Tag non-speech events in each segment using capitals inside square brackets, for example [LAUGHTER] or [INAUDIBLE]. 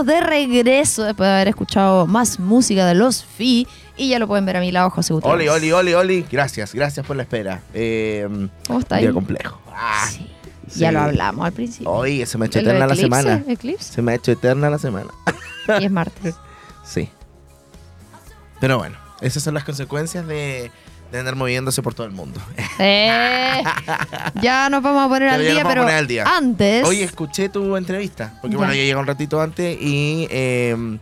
Estamos de regreso después de haber escuchado más música de los Fi. Y ya lo pueden ver a mi lado, José Gutiérrez. Oli, Oli, Oli, Oli. Gracias, gracias por la espera. Eh, ¿Cómo está ahí? día complejo. Ah, Sí, sí. Ya lo hablamos al principio. Oye, se me ha hecho ¿El de eterna la semana. Eclipse. Se me ha hecho eterna la semana. Y es martes. [LAUGHS] Sí. Pero bueno, esas son las consecuencias de, de andar moviéndose por todo el mundo. [LAUGHS] Eh, ya nos vamos a poner Pero al día, pero poner al día. antes. Oye, escuché tu entrevista, porque Ya. bueno, ya llega un ratito antes y eh,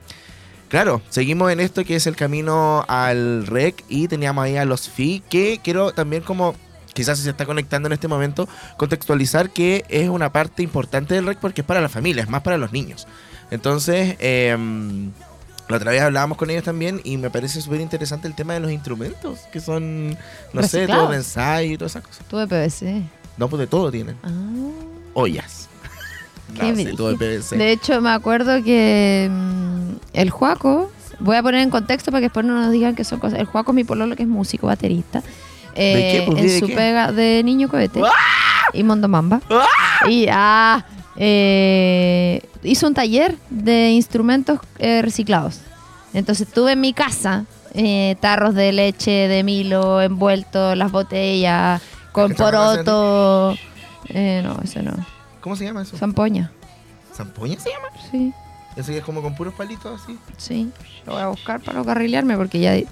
claro, seguimos en esto que es el camino al REC y teníamos ahí a los FI, que quiero también como, quizás si se está conectando en este momento, contextualizar que es una parte importante del REC porque es para la familia, es más para los niños. Entonces, eh, la otra vez hablábamos con ellos también y me parece súper interesante el tema de los instrumentos, que son, no sé, todo de ensayo y todas esas cosas. Tú de PVC. No, pues de todo tienen. Ah. Ollas. [LAUGHS] No, sí, todo de PVC. De hecho, me acuerdo que mm, el Juaco, voy a poner en contexto para que después no nos digan que son cosas. El Juaco es mi pololo, que es músico, baterista. qué? Eh, Pues, en ¿de su qué? pega de niño cohete y Mondo Mamba. ¡Ah! Y ah, eh, hizo un taller de instrumentos eh, reciclados. Entonces tuve en mi casa eh, tarros de leche de Milo envueltos, las botellas, con ¿Esta no la poroto. Eh, no, ese no. ¿Cómo se llama eso? Zampoña. ¿Zampoña se llama? Sí, Eso que es como con puros palitos así. sí. Lo voy a buscar para no carrilearme porque ya es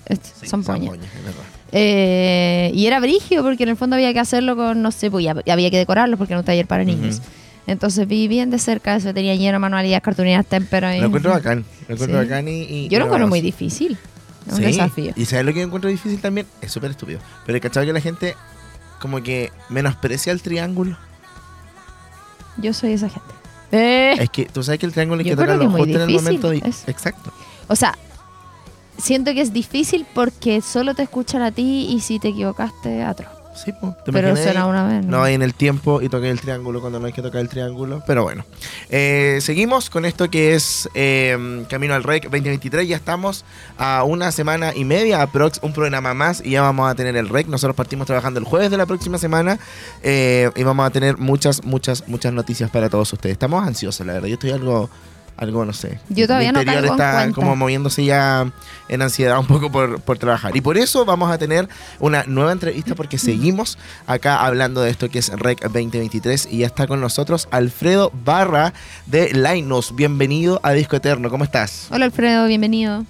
zampoña. Zampoña, es verdad. Eh, y era brigio porque en el fondo había que hacerlo con, no sé, pues ya- había que decorarlo porque era un taller para niños. Entonces vi bien de cerca eso, tenía lleno de manualidades, cartulinas, témpero. y- Lo encuentro bacán. Lo encuentro Sí. bacán y. y- Yo y lo encuentro muy difícil. Es un desafío. Y ¿sabes lo que encuentro difícil también? Es súper estúpido. Pero he cachado que la gente como que menosprecia el triángulo. Yo soy esa gente. Eh, Es que tú sabes que el triángulo hay que tocarlo que justo en el difícil, momento. es- Exacto. O sea, siento que es difícil porque solo te escuchan a ti y si te equivocaste, atroz. Sí, pues. ¿te Pero ahí? una vez. No hay en el tiempo y toqué el triángulo cuando no hay que tocar el triángulo. Pero bueno. Eh, seguimos con esto que es eh, Camino al REC 2023. Ya estamos a una semana y media, aprox, un programa más y ya vamos a tener el REC. Nosotros partimos trabajando el jueves de la próxima semana eh, y vamos a tener muchas, muchas, muchas noticias para todos ustedes. Estamos ansiosos, la verdad. Yo estoy algo... Algo, no sé. Yo todavía Mi interior está como moviéndose ya en ansiedad un poco por, por trabajar. Y por eso vamos a tener una nueva entrevista porque seguimos acá hablando de esto que es REC 2023 y ya está con nosotros Alfredo Barra de Linus. Bienvenido a Disco Eterno, ¿cómo estás? Hola Alfredo, bienvenido.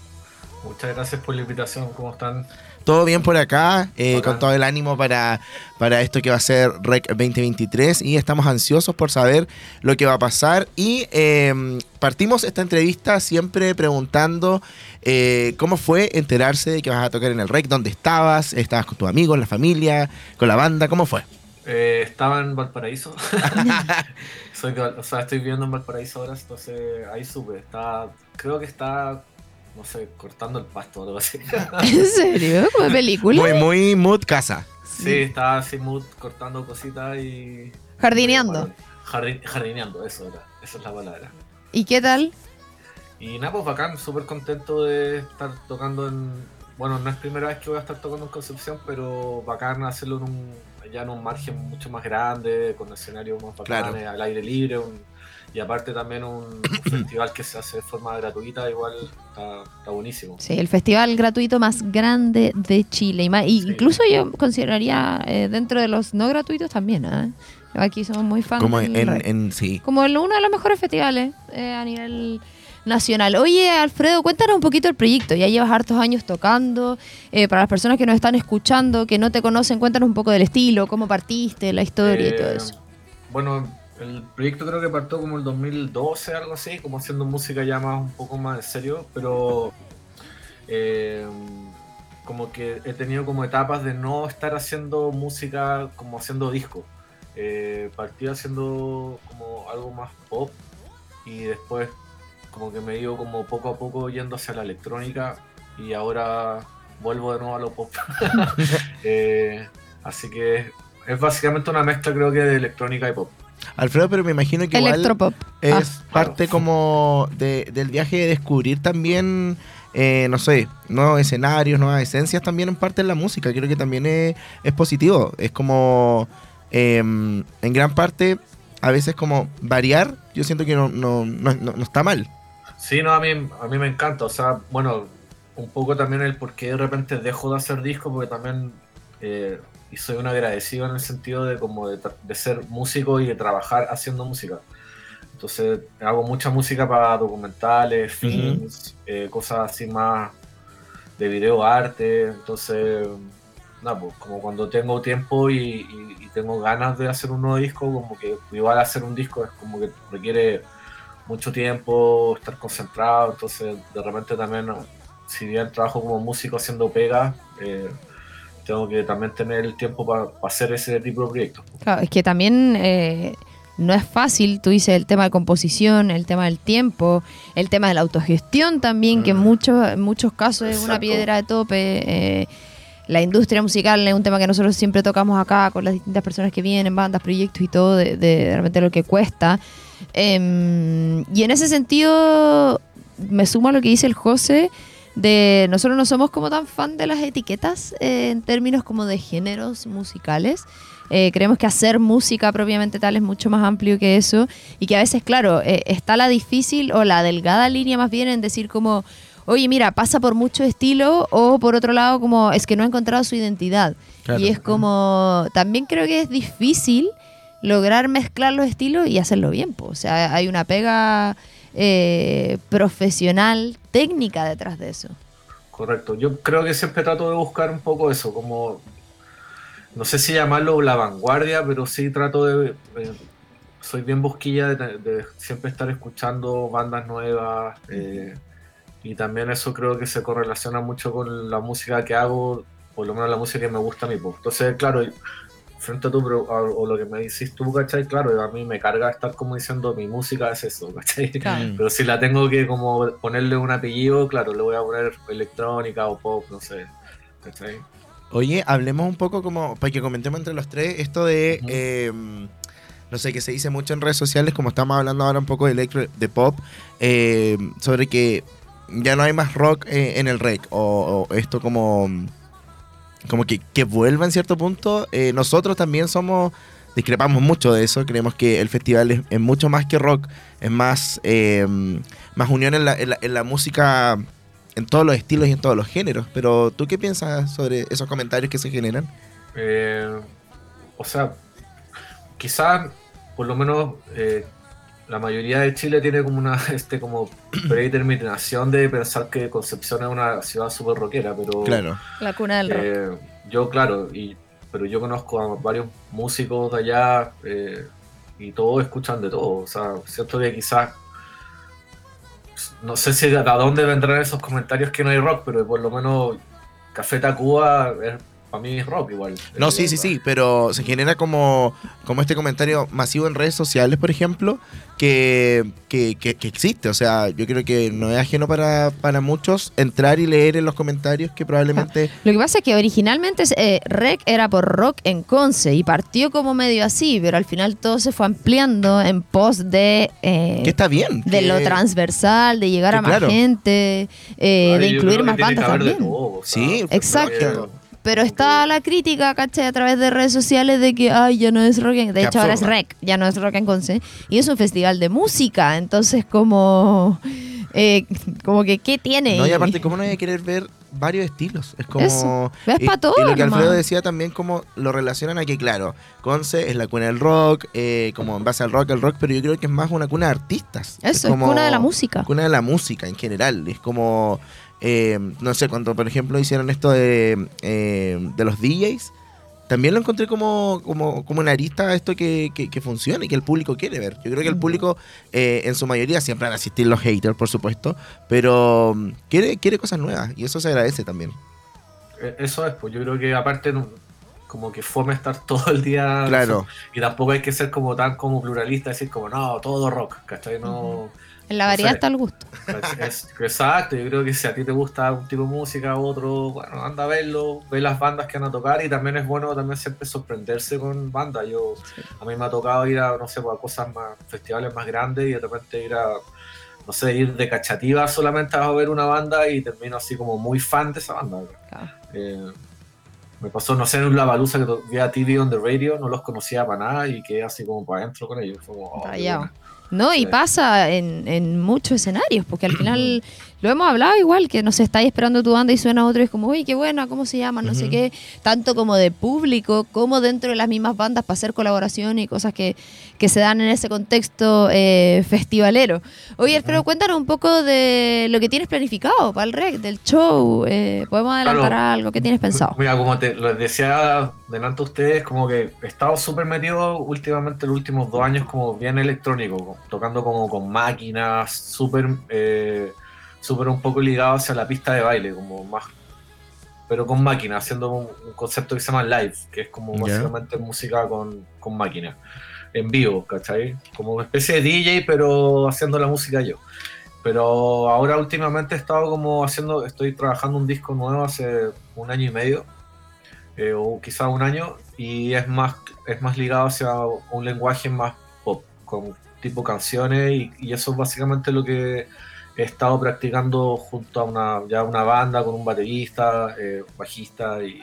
Muchas gracias por la invitación, ¿cómo están? ¿Todo bien por acá? Eh, con todo el ánimo para, para esto que va a ser REC 2023 y estamos ansiosos por saber lo que va a pasar y eh, partimos esta entrevista siempre preguntando eh, cómo fue enterarse de que vas a tocar en el REC, dónde estabas, estabas con tus amigos, la familia, con la banda, ¿cómo fue? Eh, estaba en Valparaíso. [LAUGHS] Soy de Val- o sea, estoy viviendo en Valparaíso ahora, entonces ahí supe. Está, creo que está, no sé, cortando el pasto o algo así. [LAUGHS] ¿En serio? ¿Como de película? Muy, muy mood casa. sí, estaba así mood cortando cositas y. Jardineando. Jardin- jardineando, eso era. Esa es la palabra. ¿Y qué tal? Y nada, pues bacán, súper contento de estar tocando en. Bueno, no es primera vez que voy a estar tocando en Concepción, pero bacán hacerlo en un, ya en un margen mucho más grande, con escenarios más bacanes, Claro. al aire libre. un- y aparte también un [COUGHS] festival que se hace de forma gratuita, igual está, está buenísimo. Sí, el festival gratuito más grande de Chile. Y más- Sí. Incluso yo consideraría eh, dentro de los no gratuitos también. ¿eh? Aquí somos muy fans. Como en, en- sí. Como el- uno de los mejores festivales eh, a nivel nacional. Oye, Alfredo, cuéntanos un poquito el proyecto. Ya llevas hartos años tocando. Eh, para las personas que nos están escuchando, que no te conocen, cuéntanos un poco del estilo, cómo partiste, la historia y todo Eh, eso. Bueno, el proyecto creo que partió como el 2012, algo así, como haciendo música ya más un poco más en serio, pero eh, como que he tenido como etapas de no estar haciendo música como haciendo disco. Eh, partí haciendo como algo más pop y después como que me he ido como poco a poco yendo hacia la electrónica y ahora vuelvo de nuevo a lo pop. [LAUGHS] [LAUGHS] Eh, así que es básicamente una mezcla creo que de electrónica y pop. Alfredo, pero me imagino que igual Electropop. es Ah. parte como de- del viaje de descubrir también, eh, no sé, nuevos escenarios, nuevas esencias también en parte en la música. Creo que también es, es positivo. Es como, eh, en gran parte, a veces como variar yo siento que no, no, no, no está mal. Sí, no, a mí, a mí me encanta. O sea, bueno, un poco también el por qué de repente dejo de hacer discos, porque también eh, y soy un agradecido en el sentido de como de, de, ser músico y de trabajar haciendo música. Entonces hago mucha música para documentales, films, uh -huh. eh, cosas así más de video arte. Entonces, nada, pues como cuando tengo tiempo y, y, y, tengo ganas de hacer un nuevo disco, como que igual hacer un disco es como que requiere mucho tiempo, estar concentrado. Entonces, de repente también, si bien trabajo como músico haciendo pega, eh, tengo que también tener el tiempo para pa hacer ese tipo de proyectos. Claro, es que también eh, no es fácil, tú dices el tema de composición, el tema del tiempo, el tema de la autogestión también, mm. que en muchos, en muchos casos Exacto. es una piedra de tope. Eh, la industria musical es un tema que nosotros siempre tocamos acá con las distintas personas que vienen, bandas, proyectos y todo, de, de, repente lo que cuesta. Eh, y en ese sentido, me sumo a lo que dice el José, de nosotros no somos como tan fan de las etiquetas eh, en términos como de géneros musicales. Eh, creemos que hacer música propiamente tal es mucho más amplio que eso y que a veces, claro, eh, está la difícil o la delgada línea más bien en decir como, oye, mira, pasa por mucho estilo o por otro lado como es que no ha encontrado su identidad. Claro. Y es como, también creo que es difícil lograr mezclar los estilos y hacerlo bien. Po. O sea, hay una pega eh, profesional, técnica detrás de eso. Correcto. Yo creo que siempre trato de buscar un poco eso, como no sé si llamarlo la vanguardia, pero sí trato de eh, soy bien bosquilla de, siempre estar escuchando bandas nuevas eh, y también eso creo que se correlaciona mucho con la música que hago, por lo menos la música que me gusta a mí. Entonces, claro, frente a tú, pero, o, o, lo que me dices tú, ¿cachai? Claro, a mí me carga estar como diciendo mi música es eso, [LAUGHS] ¿cachai? Claro. Pero si la tengo que como ponerle un apellido, claro, le voy a poner electrónica o pop, no sé, ¿cachai? Oye, hablemos un poco como, para que comentemos entre los tres, esto de, uh -huh. eh, no sé, que se dice mucho en redes sociales, como estamos hablando ahora un poco de electro, de pop, eh, sobre que ya no hay más rock eh, en el rec, o, o esto como como que, que vuelva en cierto punto. Eh, nosotros también somos, discrepamos mucho de eso, creemos que el festival es, mucho más que rock, es más, eh, más unión en la, en, la, en la, música, en todos los estilos y en todos los géneros. Pero tú qué piensas sobre esos comentarios que se generan? Eh, o sea, quizás por lo menos eh, la mayoría de Chile tiene como una [LAUGHS] este como [CLEARS THROAT] predeterminación de pensar que Concepción es una ciudad súper rockera, pero claro. la cuna del rock. Eh, yo claro, y pero yo conozco a varios músicos de allá eh, y todos escuchan de todo, o sea, siento que quizás no sé si de dónde vendrán esos comentarios que no hay rock, pero por lo menos Café Tacuba es para mí es rock igual. No, sí, sí, sí, pero se genera como, como este comentario masivo en redes sociales, por ejemplo, que, que, que, que existe. O sea, yo creo que no es ajeno para, para, muchos entrar y leer en los comentarios que probablemente... Ah, lo que pasa es que originalmente eh, Rec era por rock en Conce y partió como medio así, pero al final todo se fue ampliando en pos de... Eh, que está bien. De que, lo transversal, de llegar a más claro. gente, eh, Ay, de incluir más bandas también. Todo, sí, exacto. Pero está la crítica, ¿cachai? A través de redes sociales de que, ay, ya no es rock en... De hecho, ahora es rec, ya no es rock en Conce. Y es un festival de música, entonces como... Eh, como que, ¿qué tiene? No, y aparte, ¿cómo no hay que querer ver varios estilos? Es como... Eso. ¿Ves y, para todo, y lo que. Alfredo decía también, como lo relacionan a que, claro, Conce es la cuna del rock, eh, como en base al rock, el rock, pero yo creo que es más una cuna de artistas. Eso, es, es como, cuna de la música. Cuna de la música en general. Es como... Eh, no sé, cuando por ejemplo hicieron esto de, eh, de los DJs, también lo encontré como, como, como una arista esto que, que, que, funciona y que el público quiere ver. Yo creo que el público, eh, en su mayoría, siempre van a asistir los haters, por supuesto, pero mm, quiere, quiere cosas nuevas y eso se agradece también. Eso es, pues yo creo que aparte como que fome estar [LAUGHS] todo el día claro. y tampoco hay que ser como tan como pluralista, decir como no, todo rock, ¿cachai? No... Uh -huh en la variedad está el gusto. Es, exacto, yo creo que si a ti te gusta un tipo de música u otro, bueno, anda a verlo, ve las bandas que van a tocar y también es bueno también siempre sorprenderse con bandas. Yo, sí. a mí me ha tocado ir a, no sé, pues, a cosas más, festivales más grandes y de repente ir a, no sé, ir de cachativa solamente a ver una banda y termino así como muy fan de esa banda. Claro. Eh, me pasó, no sé, en un Lavalusa que vi a TV on the radio, no los conocía para nada y quedé así como para adentro con ellos. Como, oh. No, y pasa en, en muchos escenarios, porque al final lo hemos hablado igual, que no se estáis esperando tu banda y suena otro y es como, uy, qué buena, ¿cómo se llama? No sé qué, tanto como de público, como dentro de las mismas bandas para hacer colaboración y cosas que, que se dan en ese contexto eh, festivalero. Oye, Alfredo, cuéntanos un poco de lo que tienes planificado para el REC, del show. eh, ¿Podemos adelantar Claro. algo? ¿Qué tienes pensado? Mira, como te les decía delante a ustedes, como que he estado súper metido últimamente, los últimos dos años, como bien electrónico, como- tocando como con máquinas, súper eh, súper un poco ligado hacia la pista de baile, como más. Pero con máquinas, haciendo un, un concepto que se llama live, que es como Ya. básicamente música con, con máquinas, en vivo, ¿cachai? Como una especie de DJ, pero haciendo la música yo. Pero ahora últimamente he estado como haciendo, estoy trabajando un disco nuevo hace un año y medio, eh, o quizá un año, y es más, es más ligado hacia un lenguaje más pop, con tipo canciones, y, y eso es básicamente lo que he estado practicando junto a una, ya una banda, con un baterista, eh, bajista, y,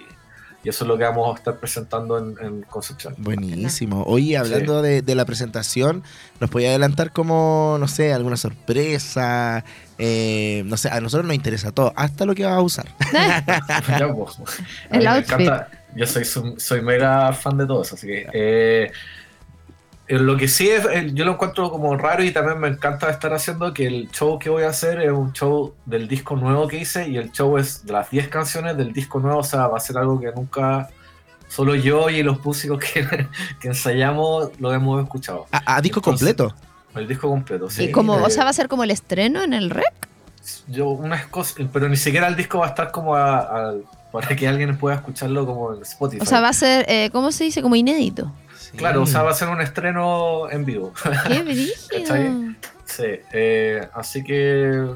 y eso es lo que vamos a estar presentando en, en Concepción. Buenísimo. Oye, hablando de, de la presentación, ¿nos podía adelantar como, no sé, alguna sorpresa? Eh, no sé, a nosotros nos interesa todo, hasta lo que vas a usar. [LAUGHS] Ya, pues. A El mí me outfit. encanta. Yo soy, soy mega fan de todo eso, así que. eh, lo que sí es, eh, yo lo encuentro como raro y también me encanta estar haciendo que el show que voy a hacer es un show del disco nuevo que hice y el show es de las 10 canciones del disco nuevo, o sea, va a ser algo que nunca solo yo y los músicos que, [LAUGHS] que ensayamos lo hemos escuchado. A, a disco Entonces, completo. El disco completo, sí. y como, o Eh, sea, va a ser como el estreno en el REC. yo unas cosas, pero ni siquiera el disco va a estar como a- a- para que alguien pueda escucharlo como en Spotify. O sea, va a ser, eh, ¿cómo se dice? Como inédito. Claro, o sea, va a ser un estreno en vivo. ¡Qué! [LAUGHS] ¿Cachai? sí, eh, así que.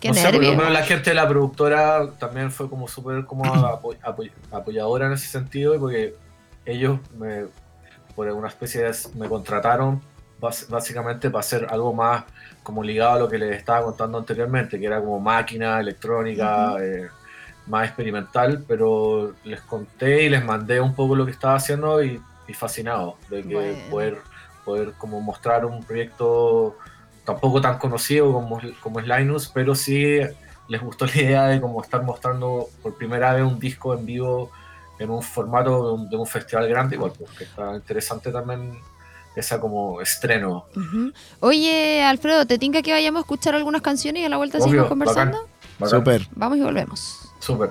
Qué no sé, por lo menos la gente de la productora también fue como súper como [CLEARS THROAT] apo- apo- apoyadora en ese sentido, porque ellos me, por una especie de. me contrataron básicamente para hacer algo más como ligado a lo que les estaba contando anteriormente, que era como máquina, electrónica, eh, más experimental, pero les conté y les mandé un poco lo que estaba haciendo y, y fascinado de que Bueno. poder, poder como mostrar un proyecto tampoco tan conocido como, como es Linus, pero sí les gustó [LAUGHS] la idea de como estar mostrando por primera vez un disco en vivo en un formato de un, de un festival grande, igual, porque está interesante también esa como estreno. Oye, Alfredo, ¿te tinca que vayamos a escuchar algunas canciones y a la vuelta Obvio, seguimos conversando? Bacán. Súper. Vamos y volvemos. Súper.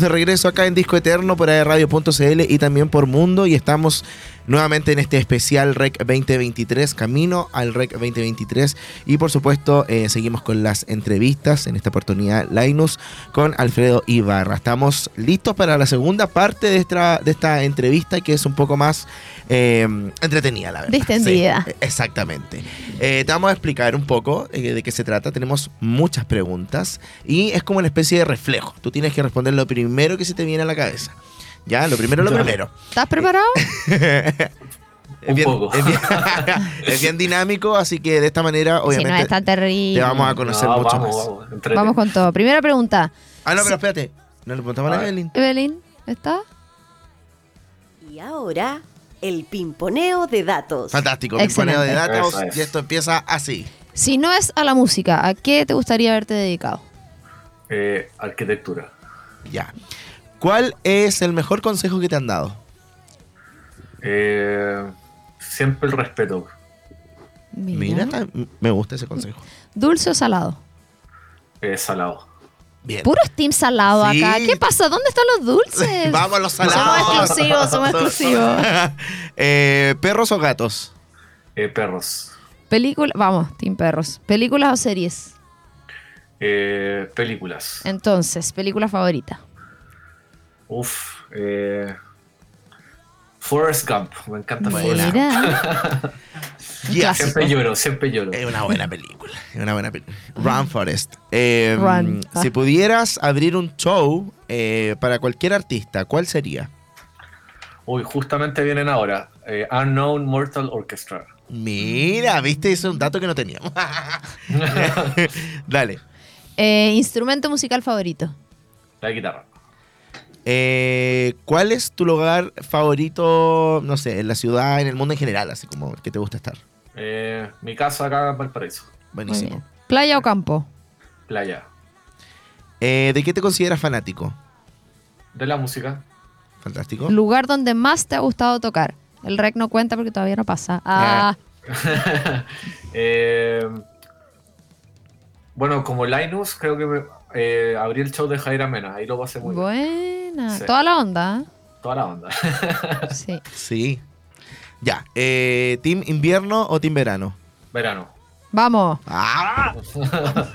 De regreso acá en Disco Eterno por radio.cl y también por Mundo y estamos nuevamente en este especial REC 2023, camino al REC 2023 y por supuesto eh, seguimos con las entrevistas, en esta oportunidad Linus con Alfredo Ibarra. Estamos listos para la segunda parte de esta, de esta entrevista que es un poco más eh, entretenida, la verdad. Distendida. Sí, exactamente. Eh, te vamos a explicar un poco eh, de qué se trata. Tenemos muchas preguntas y es como una especie de reflejo. Tú tienes que responder lo primero que se te viene a la cabeza. Ya, lo primero, lo Ya. primero. ¿Estás preparado? [LAUGHS] Es Un bien, poco. es bien- [LAUGHS] es bien dinámico, así que de esta manera, si no obviamente, terrible. te vamos a conocer No, mucho vamos, más. vamos, con todo. Primera pregunta. Ah, no, pero espérate. No le preguntamos a A. Evelyn. Evelyn, ¿está? Y ahora, el pimponeo de datos. Fantástico. Excelente. Pimponeo de datos. Es. Y esto empieza así. Si no es a la música, ¿a qué te gustaría haberte dedicado? Eh, arquitectura. Ya. ¿Cuál es el mejor consejo que te han dado? Eh, siempre el respeto. Mira, me gusta ese consejo. ¿Dulce o salado? Eh, salado. Bien. Puro Steam salado Sí. acá. ¿Qué pasa? ¿Dónde están los dulces? [LAUGHS] Vamos a los salados. Somos exclusivos, somos [LAUGHS] exclusivos. [LAUGHS] Eh, ¿Perros o gatos? Eh, perros. Película, vamos, Team Perros. ¿Películas o series? Eh, películas. Entonces, película favorita. Uf. Eh, Forrest Gump. Me encanta. Forrest Gump. [LAUGHS] Yes. Siempre lloro, siempre lloro. Es una buena película. Es una buena película. Run Forest. Eh, Run. Ah. Si pudieras abrir un show eh, para cualquier artista, ¿cuál sería? Uy, justamente vienen ahora. eh, Unknown Mortal Orchestra. Mira, viste, es un dato que no teníamos. [LAUGHS] [LAUGHS] Dale. Eh, instrumento musical favorito. La guitarra. Eh, ¿Cuál es tu lugar favorito, no sé, en la ciudad, en el mundo en general, así como que te gusta estar? Eh, mi casa acá en Valparaíso. Buenísimo. ¿Playa o campo? Playa. Eh, ¿De qué te consideras fanático? De la música. Fantástico. ¿Lugar donde más te ha gustado tocar? El rec no cuenta porque todavía no pasa. Ah, [LAUGHS] Eh, bueno, como Linus, creo que me- eh, abrí el show de Jaira Mena. Ahí lo pasé muy bien. Buena. Sí. Toda la onda. Toda la. ¿eh? [LAUGHS] Sí. Sí. Ya. Eh, ¿Team invierno o team verano? Verano. Vamos. ¡Ah! [LAUGHS]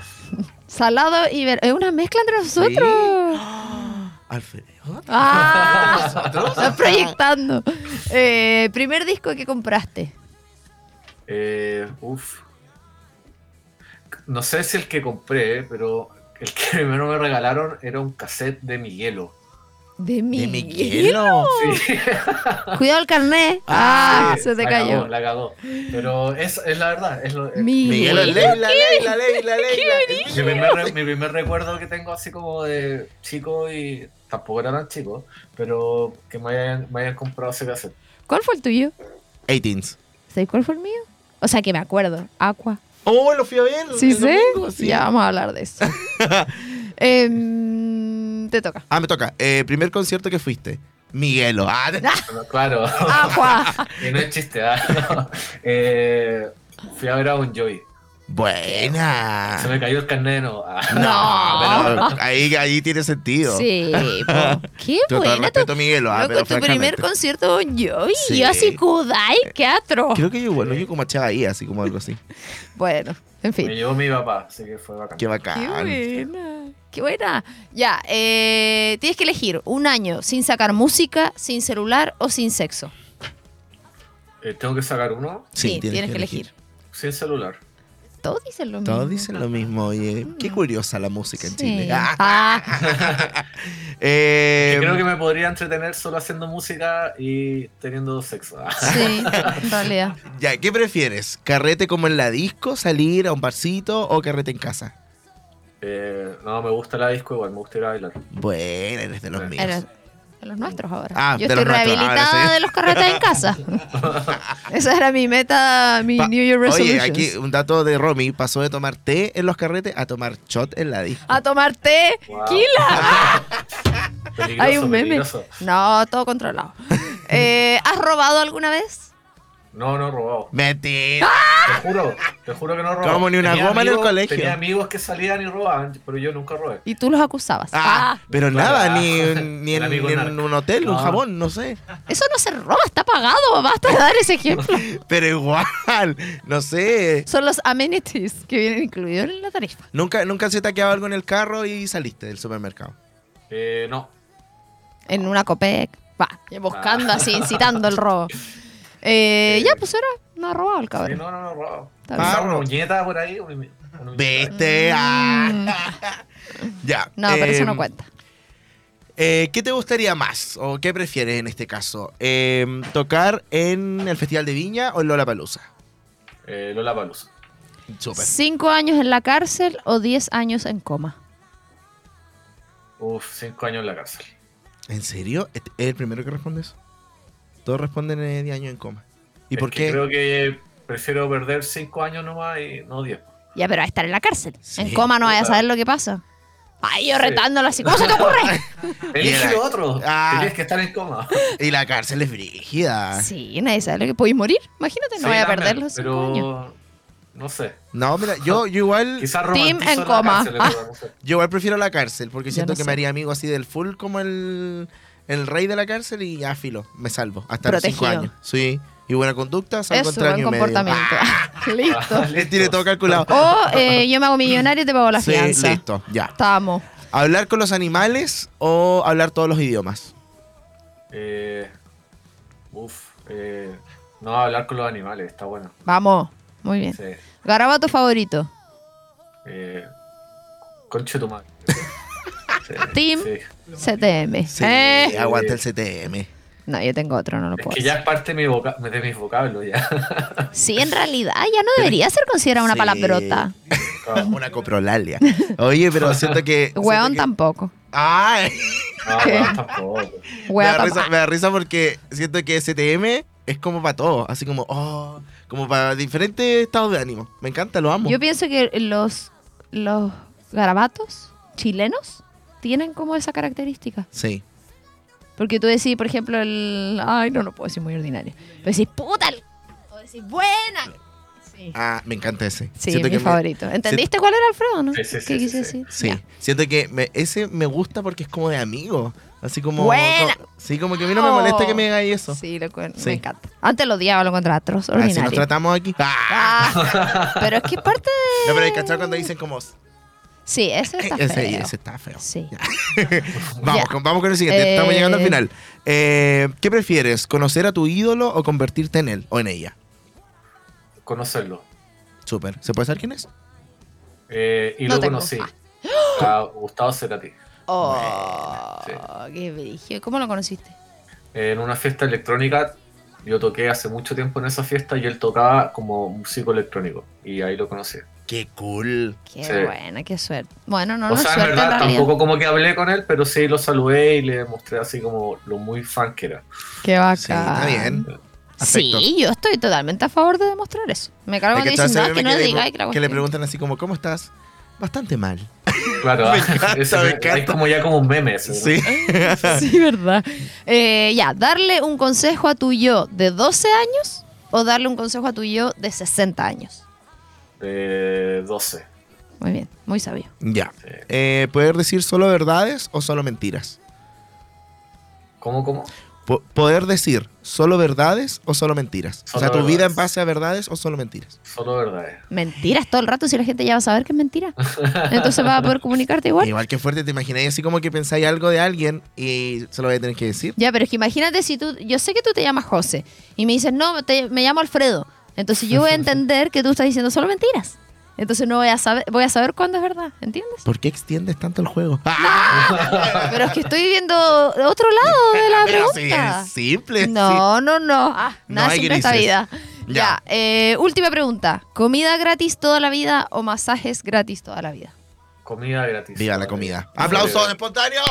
Salado y ver. Es una mezcla entre nosotros. [GASPS] Alfredo. Ah, estás proyectando. Eh, primer disco que compraste. Eh, uf. No sé si el que compré, pero el que [LAUGHS] primero me regalaron era un cassette de Miguelo. De ¿De Miguel. Miguelo? Sí. [LAUGHS] Cuidado el carnet. Ah, Sí, se te la cayó. Cagó, la cagó. Pero es, es la verdad. Es lo, es- Miguelo, Miguel. Leila, Leila, Leila, Leila. mi, primer, re- mi primer recuerdo que tengo así como de chico y tampoco era tan chico, pero que me hayan, me hayan comprado ese cassette. ¿Cuál fue el tuyo? 18s. ¿Sabes cuál fue el mío? O sea, que me acuerdo. Aqua. Oh, lo fui a ver. ¿Sí el sé? domingo, sí. Ya vamos a hablar de eso. [LAUGHS] Em, te toca. Ah, me toca. Eh, primer concierto que fuiste. Miguelo. Ah, Bueno, claro. Aqua. [LAUGHS] y no es chiste, ¿ah? No. Eh, fui a ver a un Joy. buena. Se me cayó el carnet, no. Ah. No, pero ahí, ahí tiene sentido. Sí, po. [LAUGHS] Qué todo el buena tu, respeto, Miguelo. Ah, loco, tu primer concierto con yo y Sí. yo así Kudai, qué atro. Creo que yo, bueno, yo como echaba ahí, así como algo así. [LAUGHS] Bueno, en Me fin. llevó mi papá, así que fue bacán. Qué Qué bacán. buena. Qué buena. Ya, eh, tienes que elegir un año sin sacar música, sin celular o sin sexo. Eh, Tengo que sacar uno Sí, tienes, que elegir. sin celular. Todos dicen lo mismo. Todos dicen lo mismo. Oye, qué curiosa la música en Sí. Chile. Ah, [LAUGHS] Eh, creo que me podría entretener solo haciendo música y teniendo sexo. [LAUGHS] Sí, en realidad. Ya, ¿qué prefieres? ¿Carrete como en la disco, salir a un barcito o carrete en casa? Eh, no, me gusta la disco igual, me gusta ir a bailar. Bueno, eres de los míos. Era de los nuestros ahora. Ah, Yo de estoy rehabilitada ahora sí. de los carretes en casa. [LAUGHS] Esa era mi meta, mi Pa- New Year Resolution. Oye, aquí un dato de Romy. Pasó de tomar té en los carretes a tomar shot en la disco. A tomar té. Wow. Kila. [LAUGHS] Hay un meme. peligroso. No, todo controlado. [LAUGHS] Eh, ¿Has robado alguna vez? No, no he robado. Mentira. Te juro, te juro que no he robado. ¿Cómo, ni una Tenía goma en el amigos- colegio? Tenía amigos que salían y robaban, pero yo nunca robé. Y tú los acusabas. Ah, Ah, pero nada, ni, [LAUGHS] ni en, ni un hotel, un No. jabón, no sé. eso no se roba, está pagado. Basta de dar ese ejemplo. [LAUGHS] Pero igual, no sé. Son los amenities que vienen incluidos en la tarifa. ¿Nunca, nunca se te ha quedado algo en el carro y saliste del supermercado. Eh, no. En una copec. Va, buscando Ah. así, incitando el robo. [LAUGHS] Eh, Sí. ya, pues era, no ha robado el Sí, cabrón. no, no, no he robado. Quizá una uñeta por ahí. una- una ah. [LAUGHS] ya. No, pero eso em, no cuenta. eh, ¿Qué te gustaría más? ¿O qué prefieres en este caso? Em, ¿Tocar en el Festival de Viña o en Lollapalooza? Eh, Lola Palusa. Súper. ¿Cinco años en la cárcel o diez años en coma? Uf, cinco años en la cárcel. ¿En serio? ¿Es es el primero que responde eso? Todos responden eh, 10 años en coma. ¿Y Es por qué? Creo que prefiero perder cinco años nomás y no diez. Ya, pero a estar en la cárcel. Sí, en coma no vaya a saber lo que pasa. Ay, yo Sí. retándolo así. ¿Cómo se te ocurre? [LAUGHS] [LAUGHS] Elige otro. Ah. Tienes que estar en coma. Y la cárcel es brígida. Sí, nadie sabe lo que podéis morir. Imagínate, no Sí, vaya a también, perder los cinco años. Pero no sé. No, mira, yo, yo igual Quizás Team en coma. cárcel, Ah. pero no sé. [LAUGHS] yo igual prefiero la cárcel porque Yo siento no que sé. me haría amigo así del full como el, el rey de la cárcel y ya filo, me salvo hasta los 5 Protegido. años. Sí, y buena conducta, salvo Eso, entre año buen y medio. comportamiento. [LAUGHS] Listo. [LAUGHS] Ah, Él tiene todo calculado. O eh, yo me hago millonario y te pago la Sí, fianza. listo, ya. Estamos. ¿Hablar con los animales o hablar todos los idiomas? Eh, uf. Eh, no hablar con los animales, está bueno. Vamos. Muy bien. Sí. Garabato favorito. Eh, conche tu madre. [LAUGHS] Sí, Team. sí. CTM. Sí, Eh. aguanta el CTM. No, yo tengo otro, no lo Es puedo que ya es parte de, mi voca- de mis vocablos ya. [LAUGHS] Sí, en realidad ya no debería ser considerada una Sí. palabrota. Una coprolalia. Oye, pero siento que. Hueón siento que- tampoco. Ay. No, ¿Qué? no, tampoco. Me da, risa, tampoco. me da risa porque siento que STM es como para todo, así como, oh, como para diferentes estados de ánimo. Me encanta, lo amo. Yo pienso que los, los garabatos chilenos tienen como esa característica. Sí. Porque tú decís, por ejemplo, el. Ay, no, no puedo decir muy ordinario. Pero decís, puta. el- O decís, buena. Sí, Ah, me encanta ese. sí Siento mi que me- favorito. ¿Entendiste cuál era Alfredo, no? Sí, sí, ¿Qué sí, quise decir? Sí, siento que me- ese me gusta porque es como de amigo. Así como. Buena. sí, como que a mí no me molesta que me hagáis eso. Sí, lo cu- Sí. me encanta. Antes lo odiaba, lo encontraba atroz, Así nos ordinario. tratamos aquí. Ah. Ah, pero es que es parte de. No, pero hay que cachar cuando dicen como. Sí, ese está Ese, feo. ese está feo. Sí. [LAUGHS] [LAUGHS] Vamos, con, vamos con el siguiente. Estamos Eh, llegando al final. Eh, ¿Qué prefieres? ¿Conocer a tu ídolo o convertirte en él o en ella? Conocerlo. Súper. ¿Se puede saber quién es? Eh, y No lo conocí. Ah. A Gustavo Cerati. Oh, Sí. qué brillo. ¿Cómo lo conociste? En una fiesta electrónica. Yo toqué hace mucho tiempo en esa fiesta y él tocaba como músico electrónico. Y ahí lo conocí. Qué cool. Qué Sí. buena, qué suerte. Bueno, no, o no es sea, en suerte verdad, tampoco como que hablé con él, pero sí lo saludé y le mostré así como lo muy fan que era. Qué bacán. Sí, está bien. Sí, yo estoy totalmente a favor de demostrar eso. Me cargo cuando que dicen, no, echarse que no le que, diga le, que que le cuestión". preguntan así como, ¿cómo estás? Bastante mal. [LAUGHS] Claro, [LAUGHS] Me encanta, ese me me- encanta. hay como ya como un meme. ese, ¿no? Sí. Sí, [LAUGHS] verdad. Eh, ya, darle un consejo a tu yo de 12 años o darle un consejo a tu yo de 60 años. De 12. Muy bien, muy sabio. ya. Sí. Eh, ¿Poder decir solo verdades o solo mentiras? ¿Cómo, cómo? Po- ¿Poder decir solo verdades o solo mentiras? o sea, ¿tu vida en verdades. base a verdades o solo mentiras? Solo verdades. Mentiras todo el rato si la gente ya va a saber que es mentira. [LAUGHS] Entonces va a poder comunicarte igual. Igual que fuerte, te imagináis así como que pensáis algo de alguien y se lo voy a tener que decir. Ya, pero es que imagínate si tú, yo sé que tú te llamas José y me dices, no, te- me llamo Alfredo. Entonces yo voy a [LAUGHS] entender que tú estás diciendo solo mentiras. Entonces no voy a saber, voy a saber cuándo es verdad, ¿entiendes? ¿Por qué extiendes tanto el juego? [LAUGHS] Pero es que estoy viendo otro lado de la [LAUGHS] Pero sí, pregunta. es simple. sí. No, no, no. Ah, No nada hay simple esta vida. Ya. Ya, eh, última pregunta. ¿Comida gratis toda la vida o masajes gratis toda la vida? Comida gratis. Viva la comida. ¡Aplausos espontáneos!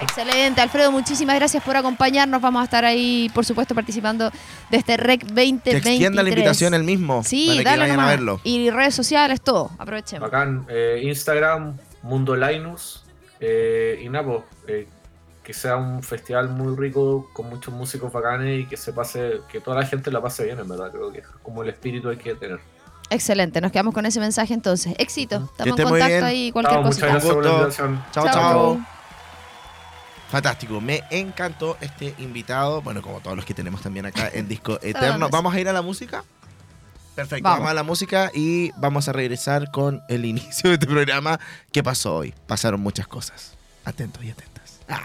Excelente, Alfredo, muchísimas gracias por acompañarnos. Vamos a estar ahí, por supuesto, participando de este REC Que 2023. extienda la invitación el mismo. Sí, para que dale a verlo. Y redes sociales, todo. Aprovechemos. Bacán. Eh, Instagram, Mundo Linus. Eh, y nada, pues, eh, que sea un festival muy rico con muchos músicos bacanes y que se pase, que toda la gente la pase bien, en verdad. Creo que es como el espíritu hay que tener. Excelente, nos quedamos con ese mensaje entonces. Éxito, estamos en contacto bien. ahí, cualquier Chao, muchas cosa. gracias por la invitación. Chao, Chao. Fantástico, me encantó este invitado, bueno, como todos los que tenemos también acá en Disco [LAUGHS] Eterno. ¿Vamos a ir a la música? Perfecto, Vamos. vamos. a la música y vamos a regresar con el [LAUGHS] inicio de este programa. ¿Qué pasó hoy? Pasaron muchas cosas. Atentos y atentas. Ah.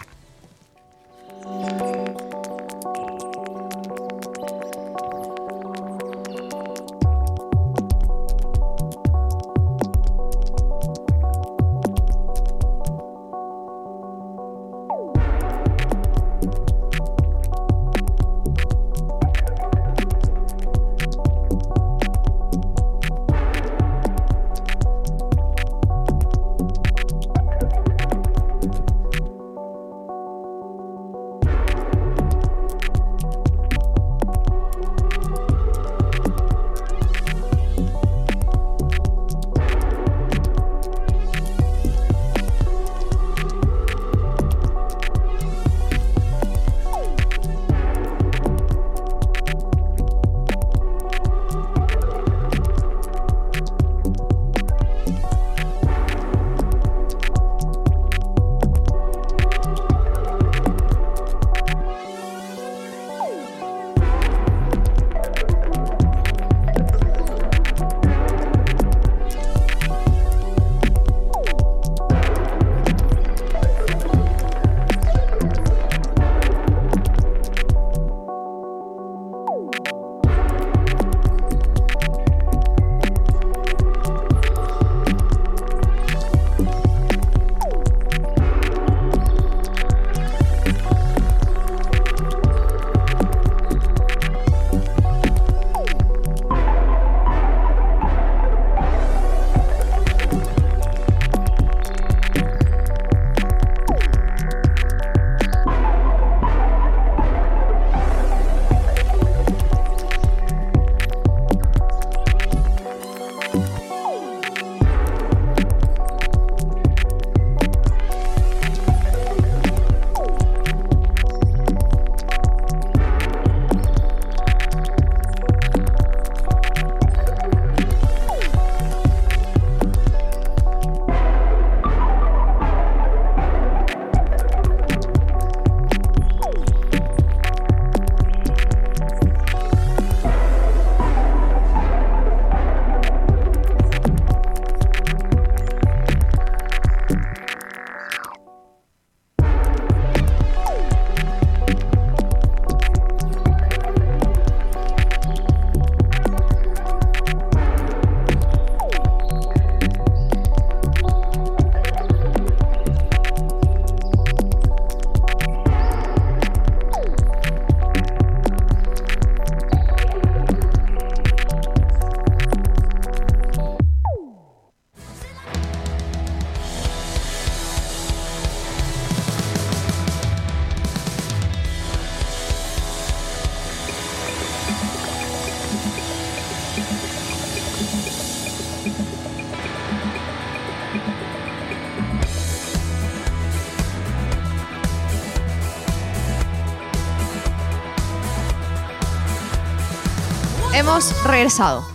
Hemos regresado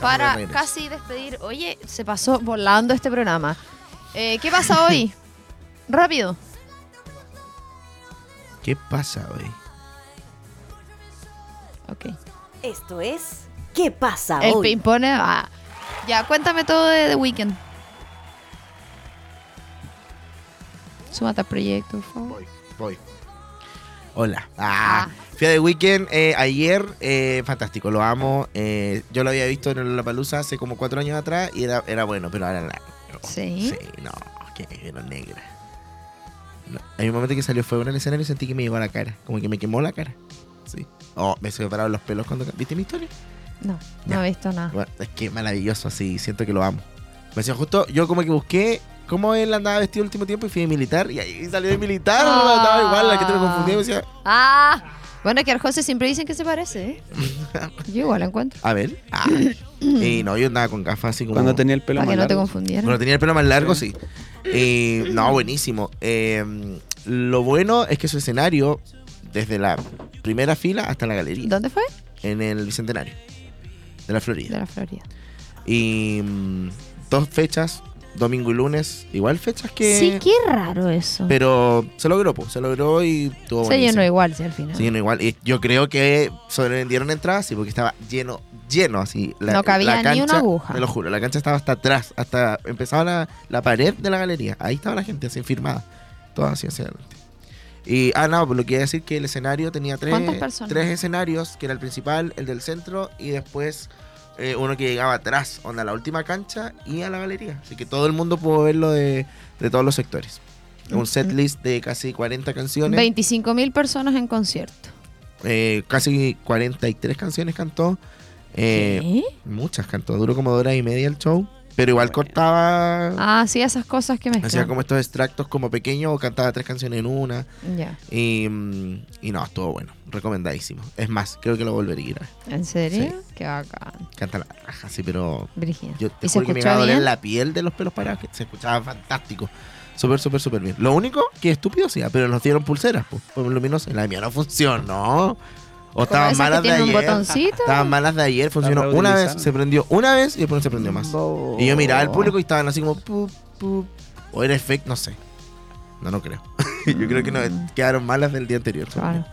para regreso. casi despedir. Oye, se pasó volando este programa. Eh, ¿Qué pasa [LAUGHS] hoy? Rápido. ¿Qué pasa hoy? Ok. Esto es ¿Qué pasa El hoy? ping-pong. ah. Ya, cuéntame todo de The Weeknd. Súmate al proyecto, por favor. Voy, voy. Hola. Ah, Ah. Fui a The Weeknd eh, ayer. eh, fantástico, lo amo. Eh, yo lo había visto en La Palusa hace como cuatro años atrás y era, era bueno, pero ahora no. Sí. Sí, no, que era negra. No, Hay un momento que salió fuego en el escenario y sentí que me llevó la cara. Como que me quemó la cara. Sí. Oh, me se me pararon los pelos cuando. ¿Viste mi historia? No, Ya. no he visto nada. Bueno, es que maravilloso, así, siento que lo amo. Me decía justo, yo como que busqué cómo él andaba vestido el último tiempo y fui de militar y ahí salió de militar, Ah. estaba igual, la gente lo confundía y decía, Ah, bueno, que Arjose siempre dicen que se parece, ¿eh? [LAUGHS] Yo igual la encuentro. a ver. Ah. [CLEARS THROAT] y no, yo andaba con gafas así como... Cuando tenía el pelo Para más que no te largo. confundieran. Cuando tenía el pelo más largo, sí. Y, no, buenísimo. Eh, lo bueno es que su escenario, desde la primera fila hasta la galería, ¿Dónde fue? en el Bicentenario de la Florida. De la Florida. Y mm, dos fechas, domingo y lunes, igual fechas que... Sí, qué raro eso. Pero se logró, pues, se logró y tuvo Se llenó igual, sí, al final. Se llenó igual. Y yo creo que sobrevendieron entradas, sí, porque estaba lleno, lleno así. La, No cabía la ni una aguja. Te lo juro, la cancha estaba hasta atrás, hasta empezaba la, la pared de la galería. Ahí estaba la gente así firmada. Todas así hacia adelante. Y, ah, no, pues lo que iba a decir que el escenario tenía tres, tres escenarios, que era el principal, el del centro y después eh, uno que llegaba atrás, onda la última cancha y a la galería. Así que todo el mundo pudo verlo de, de todos los sectores. Un set list de casi 40 canciones. 25 mil personas en concierto. Eh, casi 43 canciones cantó. Eh, ¿Qué? muchas cantó. Duró como dos horas y media el show. Pero igual cortaba. Ah, sí, esas cosas que me hacía como estos extractos como pequeños o cantaba tres canciones en una. Ya. Y, mm, y no, estuvo bueno. Recomendadísimo. Es más, creo que lo volvería a ir a ver. ¿En serio? Sí. Qué bacán. Canta la raja, sí, pero. Yo te ¿Y se juro que me iba a doler bien? la piel de los pelos parados. que Se escuchaba fantástico. Súper, súper, súper bien. Lo único que estúpido sí, pero nos dieron pulseras, pues, luminosas. La mía no funcionó. O estaban malas de ayer. Estaban malas de ayer, funcionó una vez, se prendió una vez y después no se prendió más. Y yo miraba al público y estaban así como pup, pup. O era efecto, no sé. No, no creo. [LAUGHS] yo creo que no, quedaron malas del día anterior. Claro.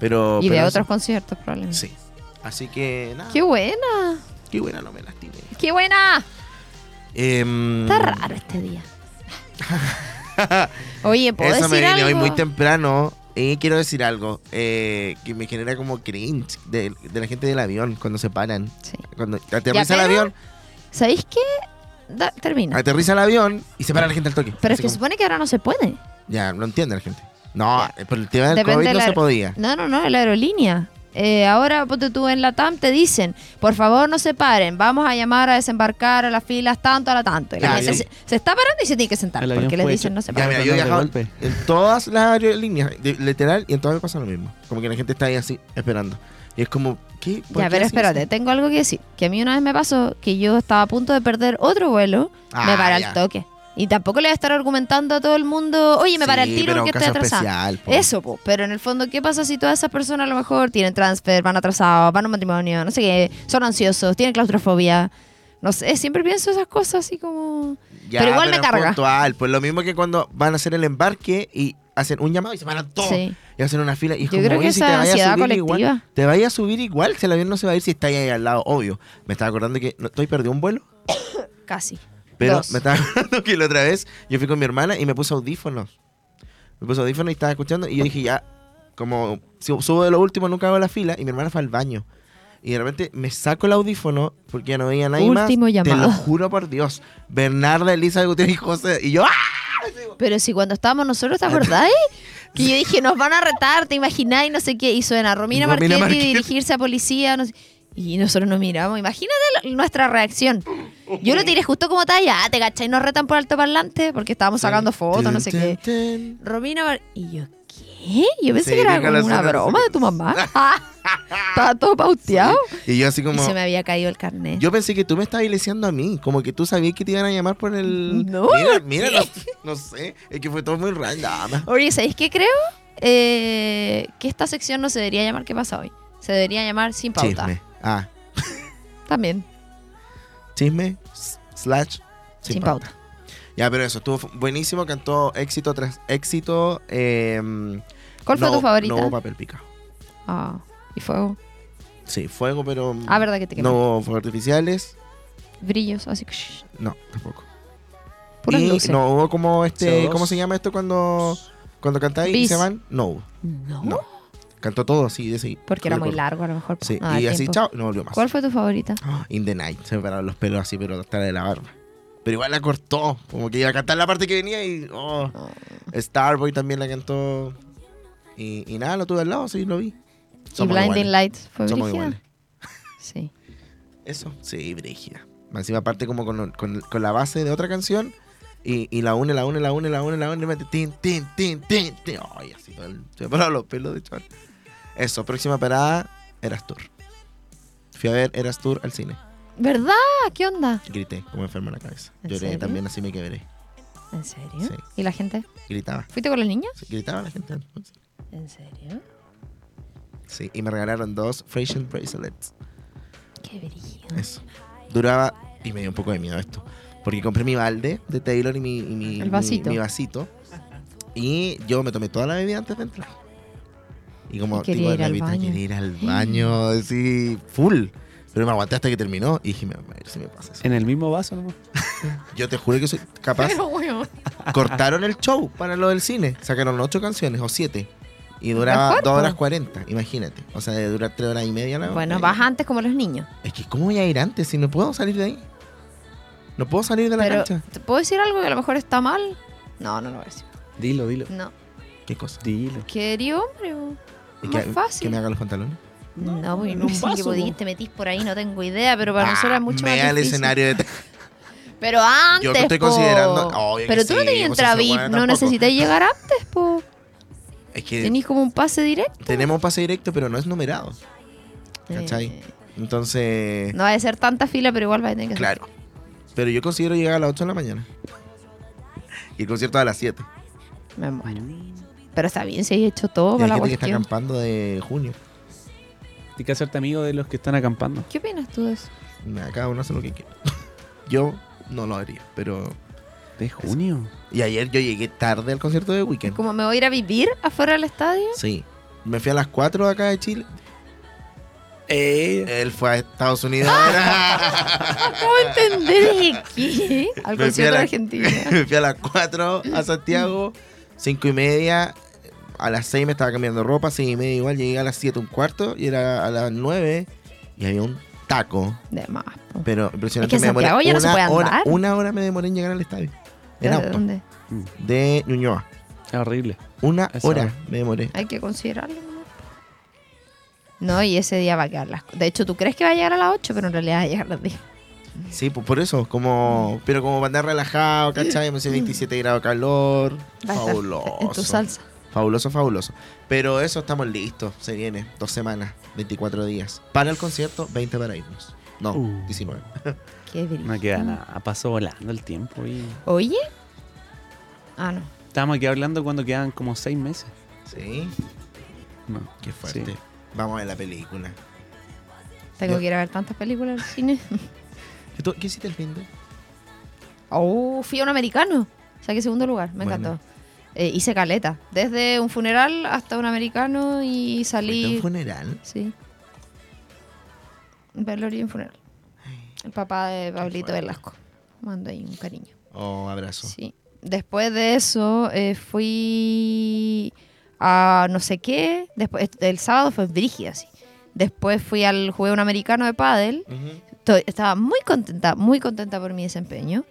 Pero, Y de otros conciertos, probablemente. Sí. Así que nada. ¡Qué buena! Qué buena, no me lastimé. ¡Qué buena! Em, Está raro este día. [LAUGHS] Oye, ¿puedo Eso me decir viene algo? hoy muy temprano. Y quiero decir algo eh, que me genera como cringe de, de la gente del avión cuando se paran. Sí. Cuando aterriza el avión, ¿Sabéis qué? Da- termina. aterriza el avión y se para la gente al toque. Pero es que como- supone que ahora no se puede. Ya, no entiende la gente. No, Ya. por el tema del Depende COVID de no la- se podía. No, no, no, en la aerolínea. Eh, ahora, ponte tú en la TAM, te dicen, por favor no se paren, vamos a llamar a desembarcar a las filas tanto a la tanto. Y la Ya, gente sí. se, se está parando y se tiene que sentar, porque les fue dicen hecho- no se Ya, paren. mira, yo he de viajado golpe. en todas las aerolíneas, de- literal, y en todas me pasa lo mismo. Como que la gente está ahí así, esperando. Y es como, ¿qué? ¿Por Ya, qué pero así? espérate, tengo algo que decir. Que a mí una vez me pasó que yo estaba a punto de perder otro vuelo, Ah, me paré ya. al toque. Y tampoco le voy a estar argumentando a todo el mundo, oye, me paré al Sí, tiro pero porque estoy po. Eso, po. pero en el fondo, ¿qué pasa si todas esas personas a lo mejor tienen transfer, van atrasados, van a un matrimonio, no sé qué, son ansiosos, tienen claustrofobia? No sé, siempre pienso esas cosas así como... Ya, pero igual me es carga. puntual. Pues lo mismo que cuando van a hacer el embarque y hacen un llamado y se paran todos. Sí. Y hacen una fila. Y es Yo como, creo que oye, si te esa vayas a ansiedad subir igual, te vayas a subir igual, si el avión no se va a ir si está ahí al lado, obvio. Me estaba acordando que estoy perdido un vuelo, [COUGHS] Casi. Pero Dos. me estaba [LAUGHS] acordando que la otra vez yo fui con mi hermana y me puse audífonos. Me puse audífonos y estaba escuchando y yo dije, ya, como si subo de lo último, nunca hago la fila y mi hermana fue al baño. Y de repente me saco el audífono porque ya no veía nadie Último más. Te llamado. lo [LAUGHS] juro por Dios. Bernarda, Elisa, Gutiérrez y José. Y yo, ¡ah! Pero si cuando estábamos nosotros, ¿te acordáis? [LAUGHS] Que yo dije, nos van a retar, ¿te imagináis? No sé qué. Y suena Romina, Romina Marchetti. dirigirse a policía. no sé- Y nosotros nos miramos. Imagínate nuestra reacción. Yo lo tiré justo como talla. Ah, ¿te cachai? Nos retan por alto parlante porque estábamos sacando fotos, no sé qué. Romina Y yo, ¿qué? Yo pensé Sí, que era como una broma de tu mamá. [LAUGHS] Estaba todo pauteado. Y yo así Y como... se me había caído el carnet. Yo pensé que tú me estabas ileseando a mí, como que tú sabías que te iban a llamar por el... No, Mira, mira, no, no sé, es que fue todo muy nada. Oye, ¿sabéis qué creo? Eh, que esta sección no se debería llamar ¿Qué pasa hoy? Se debería llamar Sin Pauta. Chisme. Ah, También, chisme, slash, sin, Sin, pauta. pauta. Ya, pero eso, estuvo buenísimo, cantó éxito tras éxito. eh, ¿Cuál fue no- tu favorita? No hubo papel picado. Ah, y fuego. Sí, fuego, pero... Ah, verdad que te quemé. No hubo fuegos artificiales. Brillos, así que... No, tampoco. puras y luces. no hubo como este... CO2. ¿Cómo se llama esto cuando... Cuando cantáis y se van? No hubo. No, No. Cantó todo así, de ese. porque era muy largo a lo mejor. Sí, no da y así, tiempo. chao, no volvió más. ¿Cuál fue tu favorita? [GASPS] In the Night, se me pararon los pelos así, pero hasta de la barba. Pero igual la cortó, como que iba a cantar la parte que venía y. Oh, Starboy también la cantó. Y, y nada, lo tuve al lado, sí, lo vi. y Blinding iguales. Lights fue Somos brígida? iguales. [LAUGHS] Sí. Eso, sí, brígida. Encima, aparte, como con, con- con la base de otra canción. Y, y la une, la une, la une, la une, la une, y mete tin, tin, tin, tin, tin. Ay, así Se me pararon los pelos de chaval. Eso, próxima parada, Eras Tour. Fui a ver Eras Tour al cine. ¿Verdad? ¿Qué onda? Grité como enfermo en la cabeza. ¿En Lloré serio? también, así me quebré. ¿En serio? Sí. ¿Y la gente? Gritaba. ¿Fuiste con los niños? Sí, gritaba la gente. ¿En serio? Sí, y me regalaron dos facial bracelets. Qué brillo. Eso. Duraba, y me dio un poco de miedo esto, porque compré mi balde de Taylor y mi, y mi, El vasito. mi- mi vasito. Y yo me tomé toda la bebida antes de entrar. Y como Y tipo, ir al Gaby, baño. quería ir al [GASPS] baño, así, full. Pero me aguanté hasta que terminó y dije, me, a ver si me pasa eso. En el mismo vaso, nomás. [LAUGHS] Yo te juro que soy capaz. Pero, weón. Cortaron el show para lo del cine. Sacaron ocho canciones o siete. Y duraba dos horas cuarenta, imagínate. O sea, de durar tres horas y media. la- Bueno, vas antes como los niños. Es que, ¿cómo voy a ir antes si no puedo salir de ahí? No puedo salir de la Pero, cancha. ¿te puedo decir algo que a lo mejor está mal? No, no lo voy a decir. Dilo, dilo. No. ¿Qué cosa? Dilo. ¿Qué eres hombre? ¿Y Más que, fácil. que me haga los pantalones? No, porque en no un sé que po. podís, te metís por ahí, no tengo idea, pero para nosotros es mucho me más da el difícil. escenario de... [LAUGHS] Pero antes, Yo te estoy po. considerando- Obvio que Pero tú no tenías entrada VIP, no tampoco. necesitas llegar antes, po. Es que Tenís como un pase directo. tenemos un pase directo, pero no es numerado. ¿Cachai? Eh, Entonces, no va a ser tanta fila, pero igual va a tener que ser. claro. Pero yo considero llegar a las 8 de la mañana. Y el concierto a las 7. Me muero. Pero está bien si hay hecho todo Y hay para la gente que está cuestión. acampando de junio. Tienes que hacerte amigo de los que están acampando. ¿Qué opinas tú de eso? Nada, Cada uno hace lo que quiere. [LAUGHS] Yo no lo haría, pero... ¿De junio? Y ayer yo llegué tarde al concierto de Weekend. ¿Cómo me voy a ir a vivir afuera del estadio? Sí. Me fui a las 4 de acá de Chile. Eh. Él fue a Estados Unidos. [LAUGHS] Acabo de entender de qué. Al concierto de la- Argentina. [LAUGHS] me fui a las 4 a Santiago. 5 y media. A las 6 me estaba cambiando ropa. 6 y media igual. Llegué a las 7 un cuarto. Y era a las 9. Y había un taco. De más. po. Pero impresionante. Es que me demoré ya no se una puede hora, andar. una hora me demoré en llegar al estadio. En ¿De auto. dónde? De Ñuñoa. Es horrible. Una Esa hora me demoré. Hay que considerarlo. ¿no? No, y ese día va a quedar las... De hecho, tú crees que va a llegar a las 8, pero en realidad va a llegar a las 10. Sí, pues por eso. Como, pero como para andar relajado, ¿cachai? Me hice 27 grados de calor. Fabuloso. En tu salsa. Fabuloso, fabuloso. Pero eso estamos listos. Se viene. Dos semanas, 24 días. Para el concierto, 20 para irnos. No, Uh. 19. Qué. [LAUGHS] No queda nada. Pasó volando el tiempo. Y... Oye. Ah, no. Estábamos aquí hablando cuando quedan como seis meses. Sí, No. qué fuerte. Sí. Vamos a ver la película. Tengo que ir a ver tantas películas al cine. [LAUGHS] ¿Qué, hiciste el fin de? Oh, fui a un americano. Saqué segundo lugar. Me Bueno. encantó. Eh, hice caleta. Desde un funeral hasta un americano y ¿Fuiste a salí. un funeral? Sí. Velorio y un funeral. El papá de Pablito. Velasco. Mando ahí un cariño. Oh, abrazo. Sí. Después de eso eh, fui a no sé qué. Después, el sábado fue brígida, sí. Después fui al juego un americano de pádel. Estoy- estaba muy contenta, muy contenta por mi desempeño.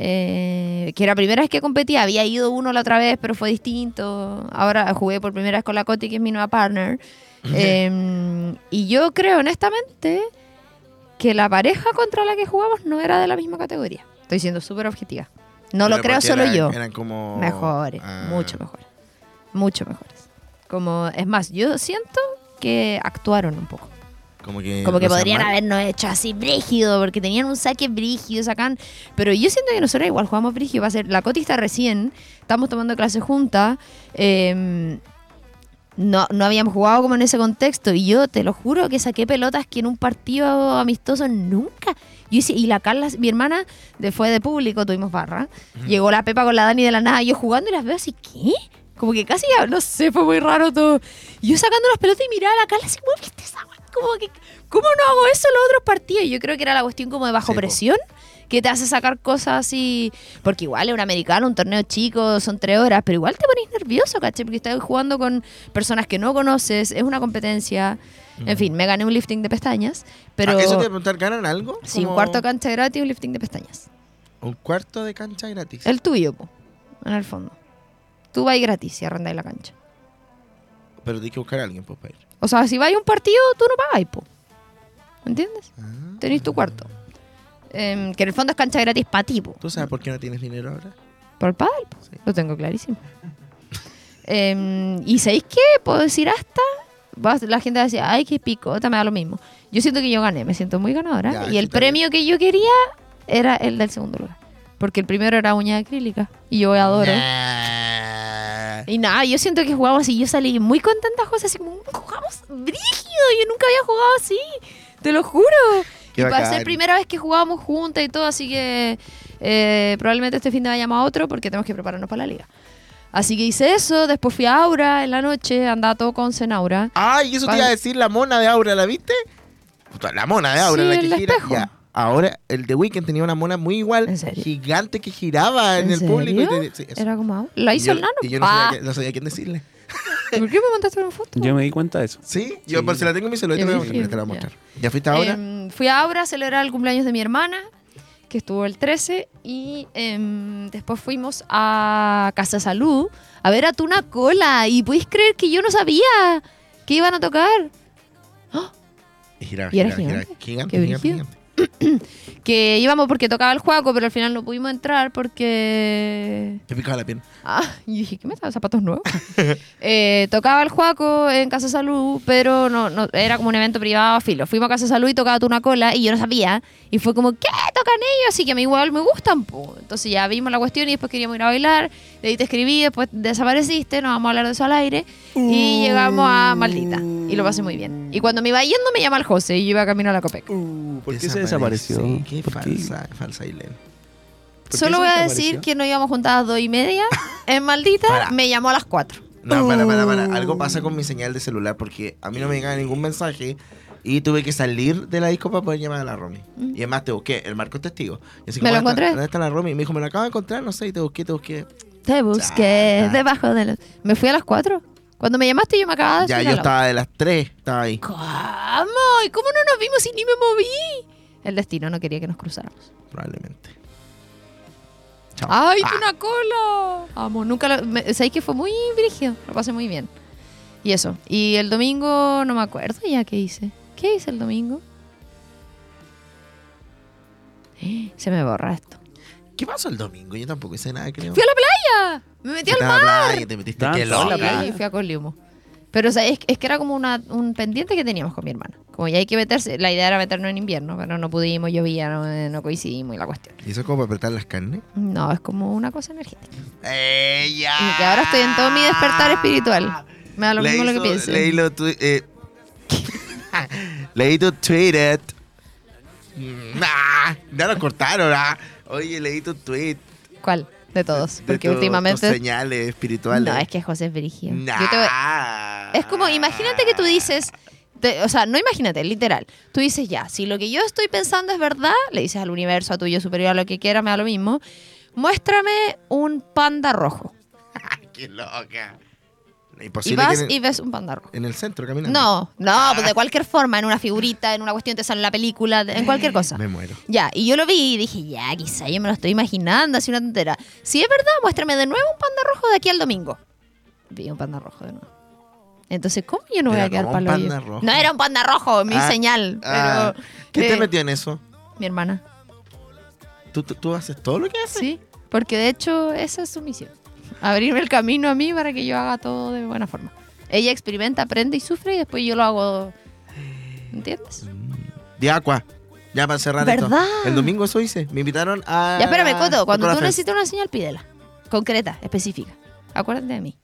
Eh, que era la primera vez que competía. Había ido uno la otra vez, pero fue distinto. Ahora jugué por primera vez con la Coti, que es mi nueva partner. Eh, y yo creo, honestamente, que la pareja contra la que jugamos no era de la misma categoría. Estoy siendo súper objetiva. No Pero lo creo solo eran- yo. Eran como... Mejores, Ah, mucho mejores. Mucho mejores. Como, es más, yo siento que actuaron un poco. Como que, Como podrían mal. habernos hecho así brígido, porque tenían un saque brígido, sacan. Pero yo siento que nosotros igual jugamos brígido. Va a ser, la Coti está recién, estamos tomando clase juntas. eh, no, no habíamos jugado como en ese contexto. Y yo te lo juro que saqué pelotas que en un partido amistoso nunca. Yo hice, y la Carla, mi hermana, de, fue de público, tuvimos barra. Llegó la Pepa con la Dani de la nada, yo jugando y las veo así, ¿qué? Como que casi, no sé, fue muy raro todo. Yo sacando las pelotas y miraba a la Carla así, ¿cómo viste esa? Como que, ¿cómo no hago eso en los otros partidos? Yo creo que era la cuestión como de bajo Sí, po. presión, que te hace sacar cosas así. Porque igual es un americano, un torneo chico, son tres horas, pero igual te pones nervioso, ¿cachai? Porque estás jugando con personas que no conoces, es una competencia. En fin, me gané un lifting de pestañas, pero. Ah, ¿Eso te a preguntar, ganan algo? Sí, un cuarto de cancha gratis y un lifting de pestañas. Un cuarto de cancha gratis. El tuyo, po, en el fondo. Tú vas gratis y arrendáis la cancha. Pero tienes que buscar a alguien pues, para ir. O sea, si vais a un partido, tú no pagáis, po. ¿Me entiendes? Ah. Tenéis tu cuarto. Em, que en el fondo es cancha gratis para ti, po. ¿Tú sabes por qué no tienes dinero ahora? Por el pádel, po. Sí. Lo tengo clarísimo. [LAUGHS] Em, ¿Y sabéis qué? Puedo decir hasta... La gente va a decir, ay, qué picota, me da lo mismo. Yo siento que yo gané, me siento muy ganadora. Ya, y el premio que yo quería era el del segundo lugar. Porque el primero era uña acrílica. Y yo adoro. Nah. Y nada, yo siento que jugamos así. Yo salí muy contenta, José, así como, jugamos brígido. Yo nunca había jugado así. Te lo juro. Qué y va a bacán. ser primera vez que jugábamos juntas y todo, así que eh, probablemente este fin de vayamos a otro porque tenemos que prepararnos para la liga. Así que hice eso, después fui a Aura en la noche, andaba todo con Aura. Ay, eso te iba a decir la mona de Aura, ¿la viste? La mona de Aura, Sí, la que el gira. espejo. Ya. Ahora, el de Weekend tenía una mona muy igual, gigante que giraba en, el público. y serio? te- sí. Era como Aura. ¿La hizo el nano? Y yo no, Ah, sabía, que- no sabía quién decirle. [LAUGHS] ¿Por qué me mandaste una foto? Yo me di cuenta de eso. ¿Sí? Yo Sí. por si la tengo en mi celular, te voy a brígido, te la voy a ya. mostrar. ¿Ya fuiste ahora? Em, fui a Aura a celebrar el cumpleaños de mi hermana, que estuvo el 13, y em, después fuimos a Casa Salud a ver a Tuna Cola. Y podéis creer que yo no sabía que iban a tocar. Y giraba, y era giraba, giraba. gigante. Gigante, Qué gigante, brígido. gigante. [CLEARS THROAT] Que íbamos porque tocaba el juego, pero al final no pudimos entrar porque. Me picaba la piel. Ah, y dije, ¿qué me trae zapatos nuevos? [LAUGHS] Eh, tocaba el Juaco en Casa Salud, pero no, no era como un evento privado, filo. Fuimos a Casa Salud y tocaba Tuna Cola y yo no sabía. Y fue como, ¿qué? ¿Tocan ellos? Así que a mí igual me gustan. po. Entonces ya vimos la cuestión y después queríamos ir a bailar. De ahí te escribí, después desapareciste, no vamos a hablar de eso al aire. Y llegamos a Maldita. Y lo pasé muy bien. Y cuando me iba yendo me llama el José y yo iba camino a la Copec. ¿Por qué se desapareció? Sí, qué ¿Por qué? falsa, falsa Ailén. ¿Por qué Solo voy a decir que nos íbamos juntas a las dos y media. [LAUGHS] En Maldita Para. me llamó a las cuatro. No, para, para, para. Uh. Algo pasa con mi señal de celular porque a mí no me llegaba ningún mensaje y tuve que salir de la disco para poder llamar a la Romy. Mm. Y además te busqué, el Marco es testigo. Y así ¿Me lo ¿dónde está- encontré? ¿Dónde está la Romy? Y me dijo, me lo acabo de encontrar, no sé, y te busqué, te busqué. Te busqué Chata. debajo de los... Me fui a las 4. Cuando me llamaste yo me acababa de Ya, yo estaba de las 3, estaba ahí. ¿Cómo? ¿Y cómo no nos vimos si ni me moví? El destino no quería que nos cruzáramos. Probablemente. Chao. ¡Ay, Ah, una cola! Vamos, nunca lo... me- ¿Sabéis que fue muy brígido? Lo pasé muy bien. Y eso. Y el domingo no me acuerdo ya qué hice. ¿Qué hice el domingo? [GASPS] Se me borra esto. ¿Qué pasó el domingo? Yo tampoco hice nada, creo. ¡Fui a la playa! ¡Me metí al mar! la playa, te metiste todos en la playa. Sí, fui a Coliumo. Pero o sea, es, es que era como una- un pendiente que teníamos con mi hermana. Como ya hay que meterse, la idea era meternos en invierno, pero no pudimos, llovía, no, no coincidimos y la cuestión. ¿Y eso es como para apretar las carnes? No, es como una cosa energética. ¡Ella! Y que ahora estoy en todo mi despertar espiritual. Me da lo Le mismo lo que hizo- piense. Leí, lo tu- eh, [LAUGHS] leí tu tweet. [LAUGHS] Nah, ya lo cortaron. ah. Oye, leí tu tweet. ¿Cuál? De todos. de Porque tu- últimamente. tus señales espirituales. No, es que José es brígido. Nah. Te Es como, imagínate que tú dices. te- o sea, no imagínate, literal. Tú dices ya, si lo que yo estoy pensando es verdad, le dices al universo, a tu yo superior, a lo que quiera, me da lo mismo. Muéstrame un panda rojo. [LAUGHS] ¡Qué loca! Y Imposible vas y ves un panda rojo. en el centro caminando. No, no, pues de cualquier forma, en una figurita, en una cuestión te sale en la película, en cualquier cosa. Me muero. Ya, y yo lo vi y dije, ya, quizá yo me lo estoy imaginando, así una tontera. Si es verdad, muéstrame de nuevo un panda rojo de aquí al domingo. Vi un panda rojo de nuevo. Entonces, ¿cómo yo no voy a quedar palo. No era un panda rojo, mi Ah, señal, Ah, pero... ¿Qué te eh, metió en eso? Mi hermana, ¿Tú, tú, tú haces todo lo que haces? sí. Porque de hecho, esa es su misión. Abrirme el camino a mí para que yo haga todo de buena forma. Ella experimenta, aprende y sufre y después yo lo hago... ¿Entiendes? De Aqua. Ya para cerrar ¿Verdad? esto. El domingo eso hice. Me invitaron a. Ya, espérame, Coto, cuando tú Fest. necesitas una señal, pídela. Concreta, específica. Acuérdate de mí.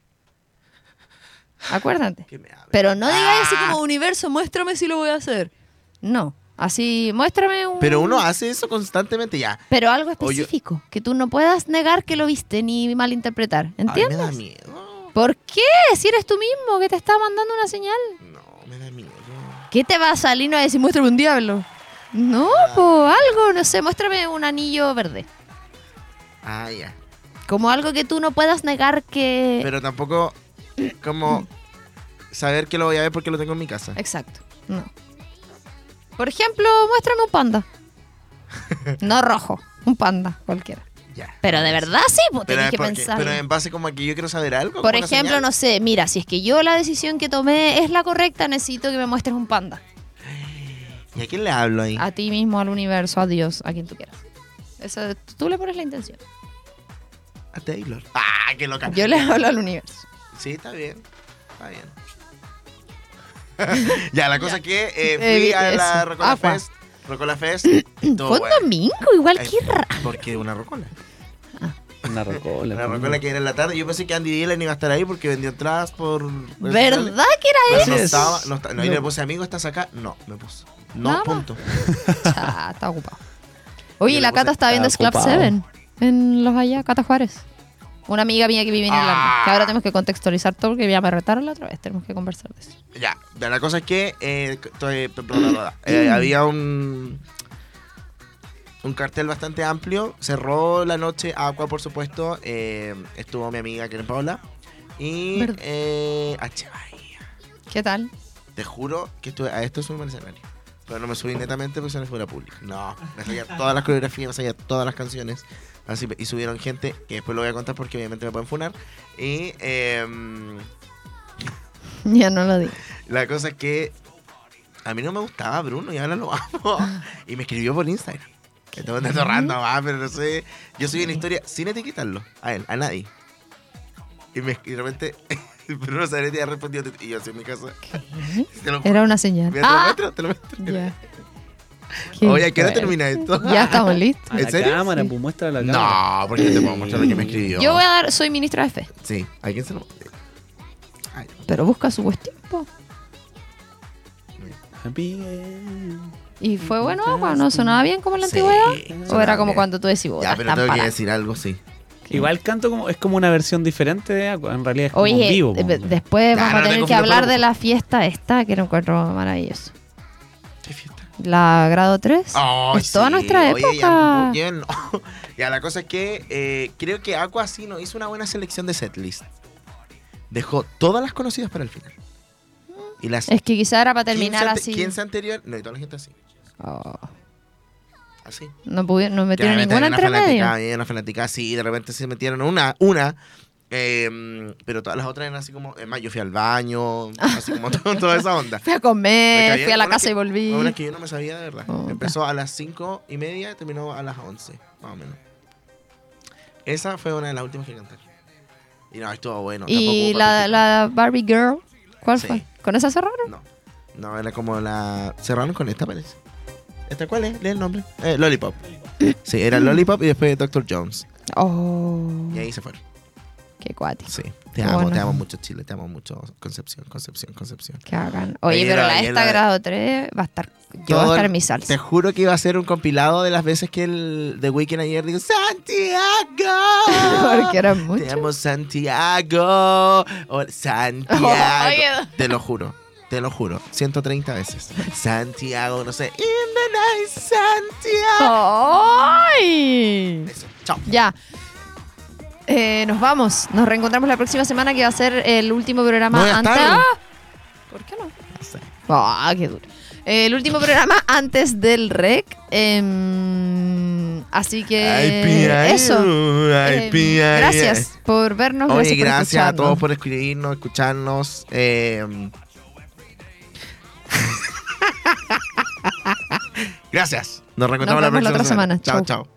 Acuérdate. Pero no digas así Ah. como universo, muéstrame si lo voy a hacer. No. Así, muéstrame un. Pero uno hace eso constantemente ya. Pero algo yo- específico. Que tú no puedas negar que lo viste ni malinterpretar. Ay, me ¿Entiendes? da miedo. ¿Por qué? Si eres tú mismo que te está mandando una señal. No, me da miedo. ¿Qué te va a salir no a decir muéstrame un diablo? No, po, algo, no sé, muéstrame un anillo verde. Ah, ya. Como algo que tú no puedas negar que. Pero tampoco como saber que lo voy a ver porque lo tengo en mi casa. Exacto. No. Por ejemplo, muéstrame un panda. [LAUGHS] no rojo, un panda, cualquiera. Ya. Pero de verdad sí, pues tenés que pensar. pero en base como a que yo quiero saber algo. Por ejemplo, no sé, mira, si es que yo la decisión que tomé es la correcta, necesito que me muestres un panda. ¿Y a quién le hablo ahí? A ti mismo, al universo, a Dios, a quien tú quieras. Eso, tú le pones la intención. A Taylor. Ah, qué loca. Yo le hablo al universo. Sí, está bien. Está bien. [LAUGHS] ya, la cosa es que eh, Eh, fui a la. Rocola. Fest. Rocola Fest. [CLEARS THROAT] todo Fue un bueno. domingo, igual que raro. Porque una rocola. Una rocola. Una rocola que era en la tarde. Yo pensé que Andy Dylan iba a estar ahí porque vendió entradas por. ¿Verdad que era eso? no es. estaba. No, está- no, y No. le puse amigo, ¿estás acá? No, me puso. No, Nada punto. [LAUGHS] Ah, está ocupado. Oye, la Cata estaba viendo estaba Club ocupado. 7 en Los Allá, Cata Juárez. Una amiga mía que vive en Ah. Irlanda. Que ahora tenemos que contextualizar todo porque ya me retaron la otra vez. Tenemos que conversar de eso. Ya, la cosa es que eh. Eh, había un un cartel bastante amplio. Cerró la noche Aqua, por supuesto. eh, estuvo mi amiga Karen Paula. Y eh, H. Bahía. ¿Qué tal? Te juro que estuve a esto es un mercenario. Pero no me subí netamente porque se me fue la pública. No, me sabía [LAUGHS] todas las coreografías, me sabía todas las canciones. Así, y subieron gente, que después lo voy a contar porque obviamente me pueden funar. Y em, Ya no lo digo. la cosa es que a mí no me gustaba Bruno y ahora lo amo. [LAUGHS] Y me escribió por Instagram. Que te voy random, ah, pero no sé. Yo subí una historia sin etiquetarlo. A él, a nadie. Y, me, y de repente [LAUGHS] Bruno Zanetti ha respondido. Y yo así en mi casa. [LAUGHS] Era una señal. Mira, te lo Ah, muestro, te lo muestro. ya. Qué Oye, ¿a qué hora termina esto? [LAUGHS] Ya estamos listos. ¿En la serio? cámara, Sí. pues muestra la cámara. No, porque te puedo mostrar lo que me escribió. Yo voy a dar, soy ministra de fe, Sí, ¿a quién se lo Ay, pero busca su cuestión. po. Happy end. Y fue bueno, agua, no sonaba bien como en la sí, antigüedad. O era como bien. cuando tú decís, "Puta, Ya, pero tengo que parados". decir algo, sí. Igual canto como es como una versión diferente de Aqua. En realidad es como Oye, vivo. po. después vamos no a te tener que hablar de la fiesta esta, que lo encuentro maravilloso. La grado 3. Ay, es toda sí, nuestra oye, época. ya, muy bien. [LAUGHS] Ya, la cosa es que eh, creo que Aqua sí hizo una buena selección de setlist. Dejó todas las conocidas para el final. Y las Es que quizá era para 15 terminar así. 15 anterior, no, y toda la gente así. Oh, Así. no, pudieron, no metieron ninguna entre una fanática, medio. una fanática así, de repente se metieron una, una, eh, pero todas las otras eran así como, es más, yo fui al baño, [LAUGHS] así como todo- toda esa onda. Fui a comer, fui a la casa que- y volví. Una que yo no me sabía de verdad. Oh, Empezó a las 5 y media y terminó a las 11, más o menos. Esa fue una de las últimas que canté. Y no, estuvo bueno. y la, Barbie Girl, ¿cuál Sí. fue? ¿Con esa cerraron? No, no, era como la... Cerraron con esta, parece. ¿Esta cuál es? Lee el nombre. Eh, Lollipop. Sí, era [LAUGHS] Lollipop y después Dr. Jones. Oh, Y ahí se fueron. Qué cuático. Sí. Te amo, bueno. te amo mucho Chile, te amo mucho Concepción, Concepción, Concepción. Qué bacán. Oye, Oye, pero la- la esta la- grado 3 va a estar. Yo voy a estar en mi salsa. Te juro que iba a ser un compilado de las veces que el The Weeknd ayer dijo Santiago. [LAUGHS] Porque eran muchos. Te amo Santiago. O Santiago. Te lo juro. Te lo juro. 130 veces. Santiago, no sé. In the night, Santiago. ¡Ay! Eso. Chao. Ya. Eh, nos vamos. Nos reencontramos la próxima semana que va a ser el último programa No antes. ¡Ah! ¿Por qué no? Ah, qué duro. El último programa antes del rec. Em, así que Ay, eso. ay, Em, gracias por vernos. Oye, gracias, por gracias a todos por escribirnos, escucharnos. eh, [LAUGHS] gracias. Nos reencontramos Nos la la próxima otra semana. Chao, Chau. chao.